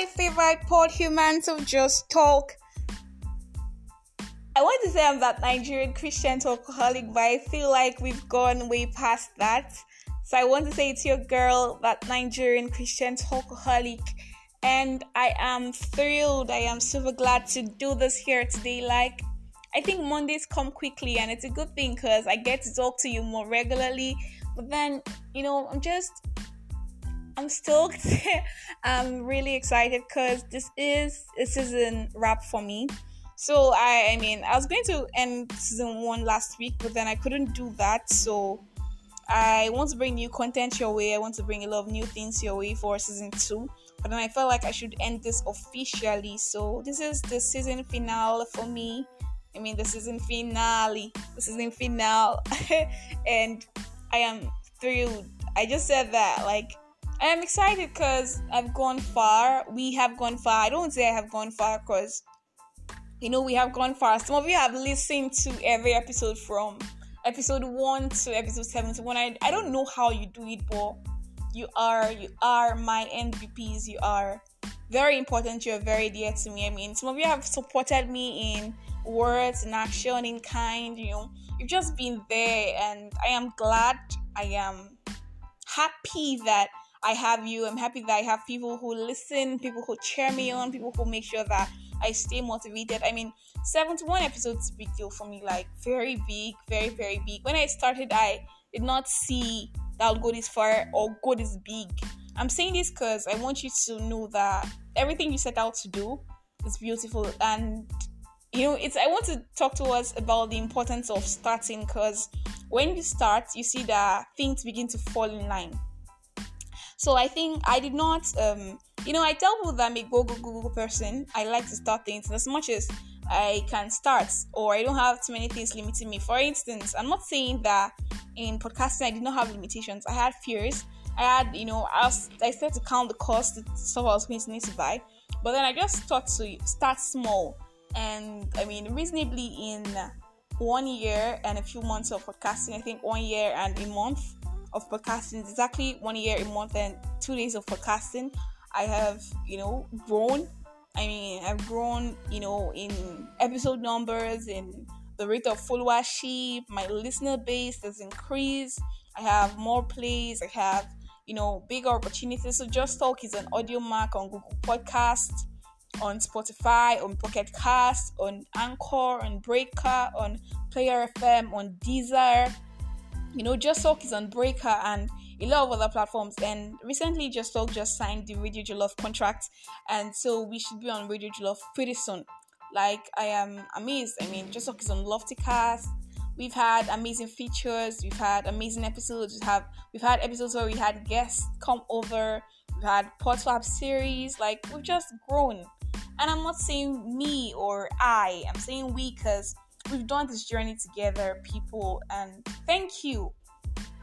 my favorite pod humans who just talk. I want to say I'm that Nigerian Christian alcoholic, but I feel like we've gone way past that. So I want to say it's your girl, that Nigerian Christian alcoholic, and I am thrilled. I am super glad to do this here today. Like, I think Mondays come quickly, and it's a good thing because I get to talk to you more regularly. But then, you know, I'm just I'm stoked. I'm really excited because this is a season wrap for me. So I, I mean, I was going to end season one last week, but then I couldn't do that. So I want to bring new content your way. I want to bring a lot of new things your way for season two. But then I felt like I should end this officially. So this is the season finale for me. I mean, the season finale, the season finale, and I am thrilled. I just said that like I am excited because I've gone far. We have gone far. I don't say I have gone far because, you know, we have gone far. Some of you have listened to every episode from episode 1 to episode 71. I, I don't know how you do it, but you are, you are my MVPs. You are very important. You're very dear to me. I mean, some of you have supported me in words, in action, in kind. You know, you've just been there, and I am glad. I am happy that I have you. I'm happy that I have people who listen, people who cheer me on, people who make sure that I stay motivated. I mean, 71 episodes big deal for me, like very big, very, very big. When I started, I did not see that I'll go this far or go this big. I'm saying this because I want you to know that everything you set out to do is beautiful and you know it's i want to talk to us about the importance of starting because when you start you see that things begin to fall in line so I think I did not, um, you know, I tell people that I'm a go go go go person. I like to start things, as much as I can start, or I don't have too many things limiting me. For instance, I'm not saying that in podcasting I did not have limitations. I had fears. I had, you know, I, was, I started to count the cost, the stuff I was going to need to buy. But then I just thought to start small. And I mean, reasonably in one year and a few months of podcasting, I think one year and a month, of podcasting, exactly one year, a month, and two days of podcasting, I have, you know, grown. I mean, I've grown, you know, in episode numbers, in the rate of followership, my listener base has increased. I have more plays, I have, you know, bigger opportunities. So Just Talk is an Audiomack on Google Podcast, on Spotify, on Pocket Cast, on Anchor, on Breaker, on Player FM, on Deezer you know, Just Talk is on Breaker and a lot of other platforms. And recently, Just Talk just signed the Radio Jollof contract, and so we should be on Radio Jollof pretty soon. Like I am amazed. I mean, Just Talk is on Loftycast. We've had amazing features. We've had amazing episodes. We have we've had episodes where we had guests come over. We've had Podfab series. Like we've just grown. And I'm not saying me or I. I'm saying we because we've done this journey together, people, and thank you.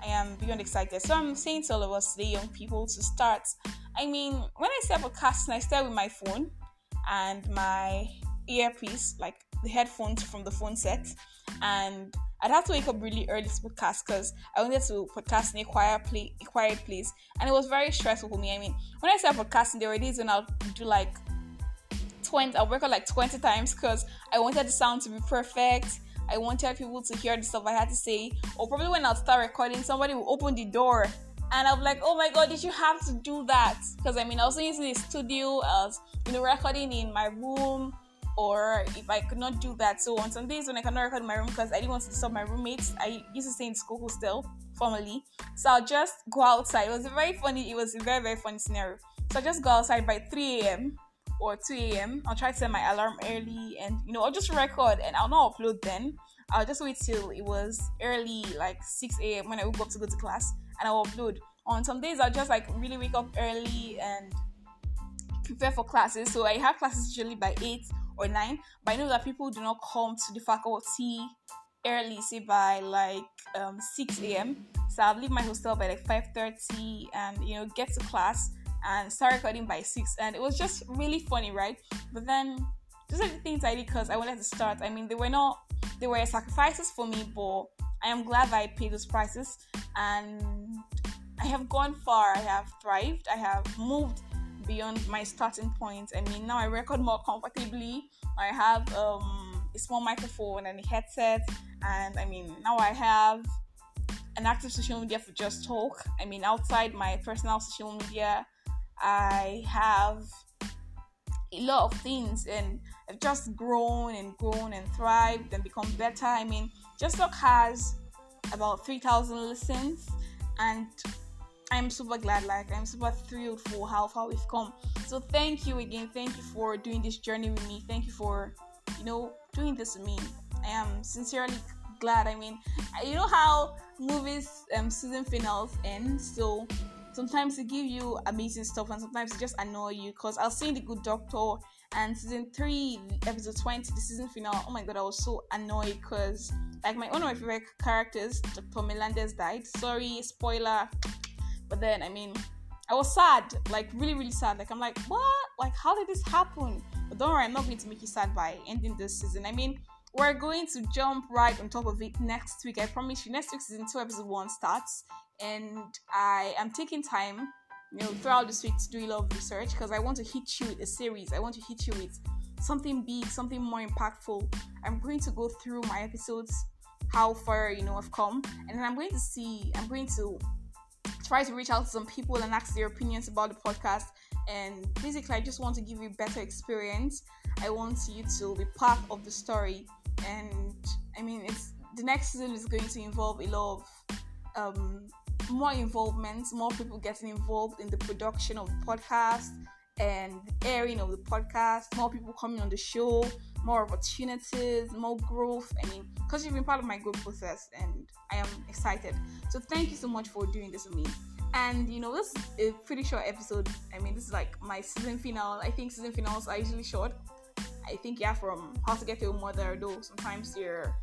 I am beyond excited. So I'm saying to all of us today, young people, to start. I mean, when I start podcasting, I start with my phone and my earpiece, like the headphones from the phone set, and I'd have to wake up really early to podcast because I wanted to podcast in a quiet, play, a quiet place, and it was very stressful for me. I mean, when I started podcasting, there were days when I'll do like 20 i work on like 20 times because i wanted the sound to be perfect i wanted people to hear the stuff i had to say or probably when i'll start recording somebody will open the door and i'm like oh my god did you have to do that because i mean i was using the studio i was you know recording in my room or if I could not do that. So on some days when I cannot record in my room because I didn't want to disturb my roommates, I used to stay in school hostel formally. So I'll just go outside. It was a very funny, it was a very, very funny scenario. So I just go outside by 3 a.m or 2 a.m. I'll try to set my alarm early and you know I'll just record and I'll not upload then. I'll just wait till it was early, like 6 a.m. when I woke up to go to class and I'll upload. On some days I'll just like really wake up early and prepare for classes. So I have classes usually by 8 or 9, but I know that people do not come to the faculty early, say by like um, 6 a.m. So I'll leave my hostel by like 5:30 and you know get to class and start recording by six, and it was just really funny, right? But then those are the things I did because I wanted to start. I mean, they were not they were sacrifices for me, but I am glad I paid those prices, and I have gone far. I have thrived. I have moved beyond my starting point. I mean, now I record more comfortably. I have um, a small microphone and a headset, and I mean, now I have an active social media for Just Talk. I mean, outside my personal social media, I have a lot of things and I've just grown and grown and thrived and become better. I mean, Just Talk has about 3,000 listens and I'm super glad, like, I'm super thrilled for how far we've come. So, thank you again. Thank you for doing this journey with me. Thank you for, you know, doing this with me. I am sincerely glad. I mean, you know how movies um, season finales end, so sometimes they give you amazing stuff and sometimes they just annoy you because I was seeing The Good Doctor and season 3 episode 20 the season finale oh my god I was so annoyed because like my one of my favorite characters Dr. Melendez died sorry spoiler but then I mean I was sad like really really sad like I'm like what like how did this happen but don't worry I'm not going to make you sad by ending this season I mean we're going to jump right on top of it next week. I promise you. Next week, season two, episode one starts, and I am taking time, you know, throughout this week to do a lot of research because I want to hit you with a series. I want to hit you with something big, something more impactful. I'm going to go through my episodes, how far you know I've come, and then I'm going to see. I'm going to try to reach out to some people and ask their opinions about the podcast. And basically, I just want to give you a better experience. I want you to be part of the story and I mean, it's the next season is going to involve a lot of um, more involvement, more people getting involved in the production of the podcast and the airing of the podcast, more people coming on the show, more opportunities, more growth. I mean, because you've been part of my growth process, and I am excited. So thank you so much for doing this with me. And you know, this is a pretty short episode. I mean, this is like my season finale. I think season finales are usually short I think yeah, from how to get your mother though sometimes you're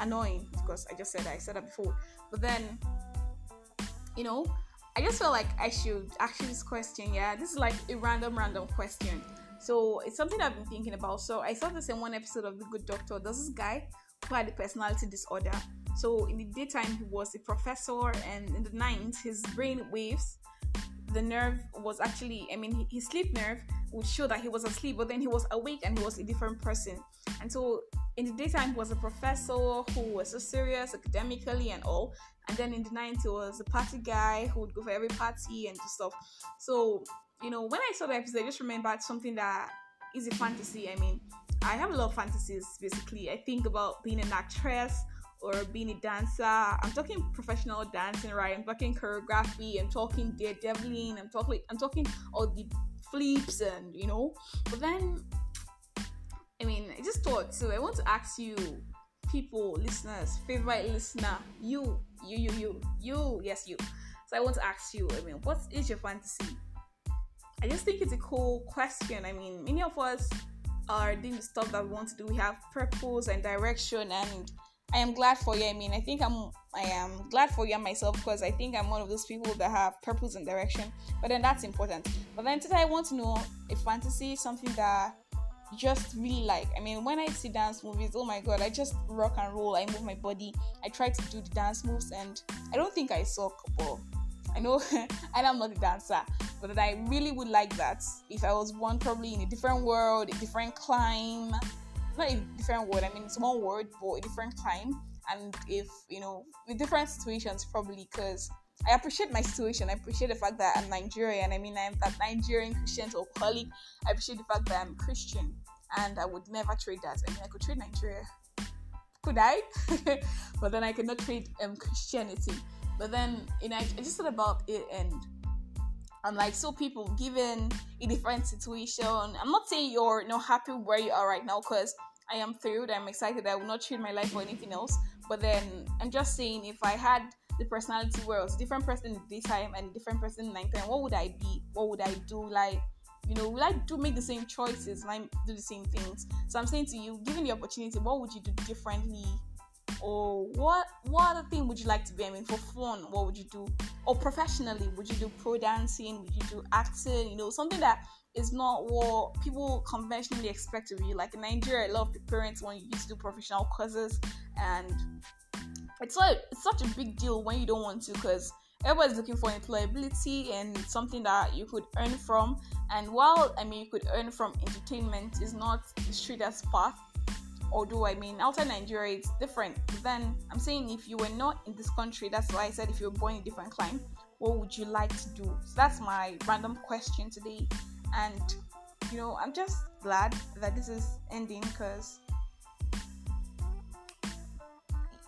annoying because I just said I said that before. But then, you know, I just feel like I should ask you this question. Yeah, this is like a random, random question. So it's something I've been thinking about. So I saw this in one episode of The Good Doctor. There's this guy who had a personality disorder. So in the daytime he was a professor, and in the night his brain waves, the nerve was actually, I mean, his sleep nerve would show that he was asleep, but then he was awake and he was a different person. And so in the daytime, was a professor who was so serious academically and all. And then in the night, he was a party guy who would go for every party and stuff. So, you know, when I saw the episode, I just remembered something that is a fantasy. I mean, I have a lot of fantasies basically. I think about being an actress or being a dancer. I'm talking professional dancing, right? I'm talking choreography. I'm talking daredeviling. I'm talking. I'm talking all the flips and you know. But then, I mean, I just thought. So I want to ask you, people, listeners, favorite listener, you, you, you, you, you, yes, you. So I want to ask you. I mean, what is your fantasy? I just think it's a cool question. I mean, many of us are doing the stuff that we want to do. We have purpose and direction and I am glad for you. I mean, I think I'm I am glad for you myself because I think I'm one of those people that have purpose and direction. But then that's important. But then today I want to know if fantasy something that just really like. I mean, when I see dance movies, oh my god, I just rock and roll. I move my body. I try to do the dance moves, and I don't think I suck, but I know and I'm not a dancer, but I really would like that if I was born probably in a different world, a different climb not a different world. I mean, it's one word, but a different time. And if you know, with different situations, probably because I appreciate my situation. I appreciate the fact that I'm Nigerian. I mean, I'm that Nigerian Christian or colleague. I appreciate the fact that I'm Christian, and I would never trade that. I mean, I could trade Nigeria. Could I? but then I cannot trade um, Christianity. But then, you know, I, I just thought about it and I'm like, so people, given a different situation, I'm not saying you're not happy where you are right now because I am thrilled, I'm excited, I will not trade my life for anything else. But then I'm just saying, if I had the personality I different person in daytime and different person in nighttime, what would I be? What would I do? Like, you know, will I do make the same choices? And I do the same things? So I'm saying to you, given the opportunity, what would you do differently? Or what what other thing would you like to be? I mean for fun what would you do? Or professionally would you do pro dancing? Would you do acting? You know something that is not what people conventionally expect of you. Like in nigeria a lot of the parents want you to do professional courses and it's like it's such a big deal when you don't want to because everybody's looking for employability and something that you could earn from. And while I mean you could earn from entertainment is not the straightest path. Although I mean outside Nigeria it's different. Then I'm saying if you were not in this country, that's why I said if you were born in a different climate, what would you like to do? So that's my random question today. And you know, I'm just glad that this is ending because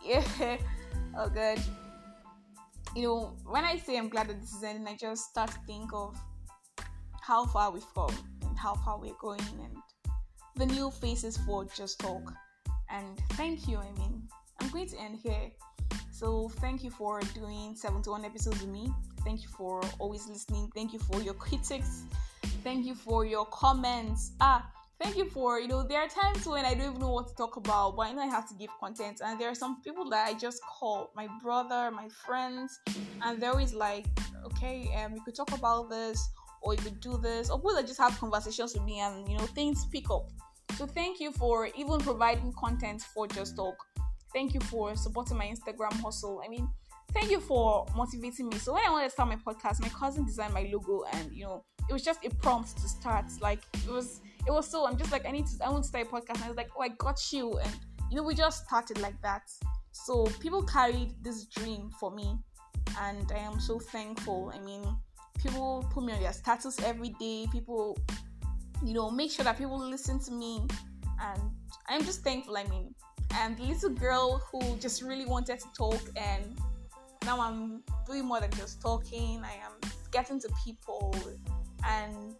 oh good. You know, when I say I'm glad that this is ending, I just start to think of how far we've come and how far we're going and the new faces for Just Talk. And thank you, I mean, I'm going to end here. So thank you for doing 71 episodes with me. Thank you for always listening. Thank you for your critics. Thank you for your comments. Ah, thank you for you know there are times when I don't even know what to talk about, but I know I have to give content. And there are some people that I just call my brother, my friends, and they're always like, okay, um, you could talk about this or you could do this, or people just have conversations with me and you know things pick up. So thank you for even providing content for Just Talk. Thank you for supporting my Instagram hustle. I mean, thank you for motivating me. So when I wanted to start my podcast, my cousin designed my logo, and you know, it was just a prompt to start. Like it was, it was so. I'm just like, I need to, I want to start a podcast. And I was like, oh, I got you, and you know, we just started like that. So people carried this dream for me, and I am so thankful. I mean, people put me on their status every day. People, you know, make sure that people listen to me, and I'm just thankful. I mean, and the little girl who just really wanted to talk and now I'm doing more than just talking. I am getting to people, and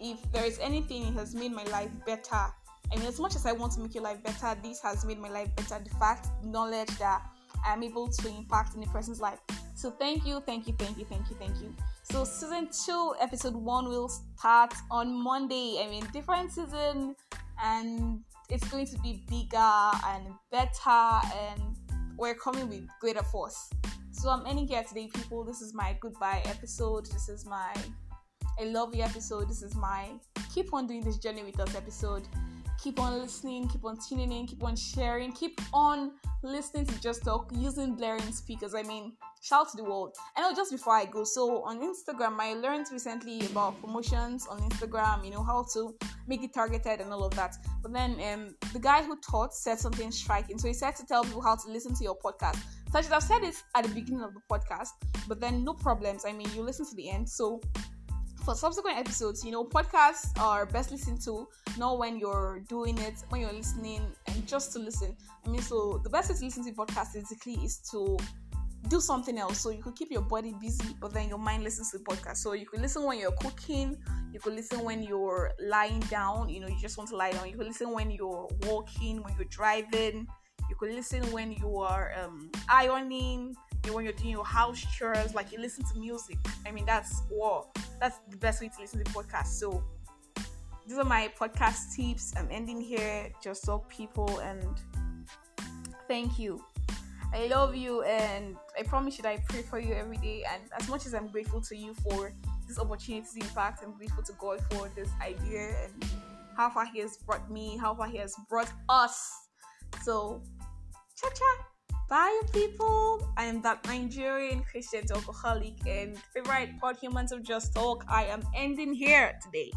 if there is anything, it has made my life better. I mean, as much as I want to make your life better, this has made my life better. The fact, knowledge that I'm able to impact in a person's life. So thank you, thank you, thank you, thank you, thank you. So season two, episode one will start on Monday. I mean, different season, and it's going to be bigger and better and we're coming with greater force. So I'm ending here today, people. This is my goodbye episode. This is my I love you episode. This is my keep on doing this journey with us episode. Keep on listening, keep on tuning in, keep on sharing, keep on listening to Just Talk using blaring speakers. I mean, shout to the world. And know just before I go, so on Instagram, I learned recently about promotions on Instagram, you know, how to make it targeted and all of that. But then um, the guy who taught said something striking. So he said to tell people how to listen to your podcast. So I should have said it at the beginning of the podcast, but then no problems. I mean, you listen to the end. So for subsequent episodes, you know, podcasts are best listened to not when you're doing it, when you're listening, and just to listen. I mean, so the best way to listen to podcasts basically is to do something else. So you could keep your body busy, but then your mind listens to the podcast. So you could listen when you're cooking, you could listen when you're lying down, you know, you just want to lie down. You could listen when you're walking, when you're driving, you could listen when you are um, ironing, when you're doing your house chores, like you listen to music. I mean, that's what that's the best way to listen to podcasts. So these are my podcast tips. I'm ending here. Just talk people and thank you. I love you and I promise you that I pray for you every day. And as much as I'm grateful to you for this opportunity, in fact, I'm grateful to God for this idea and how far He has brought me, how far He has brought us. So, cha cha. Bye, people. I am that Nigerian Christian alcoholic and favorite pod humans of Just Talk. I am ending here today.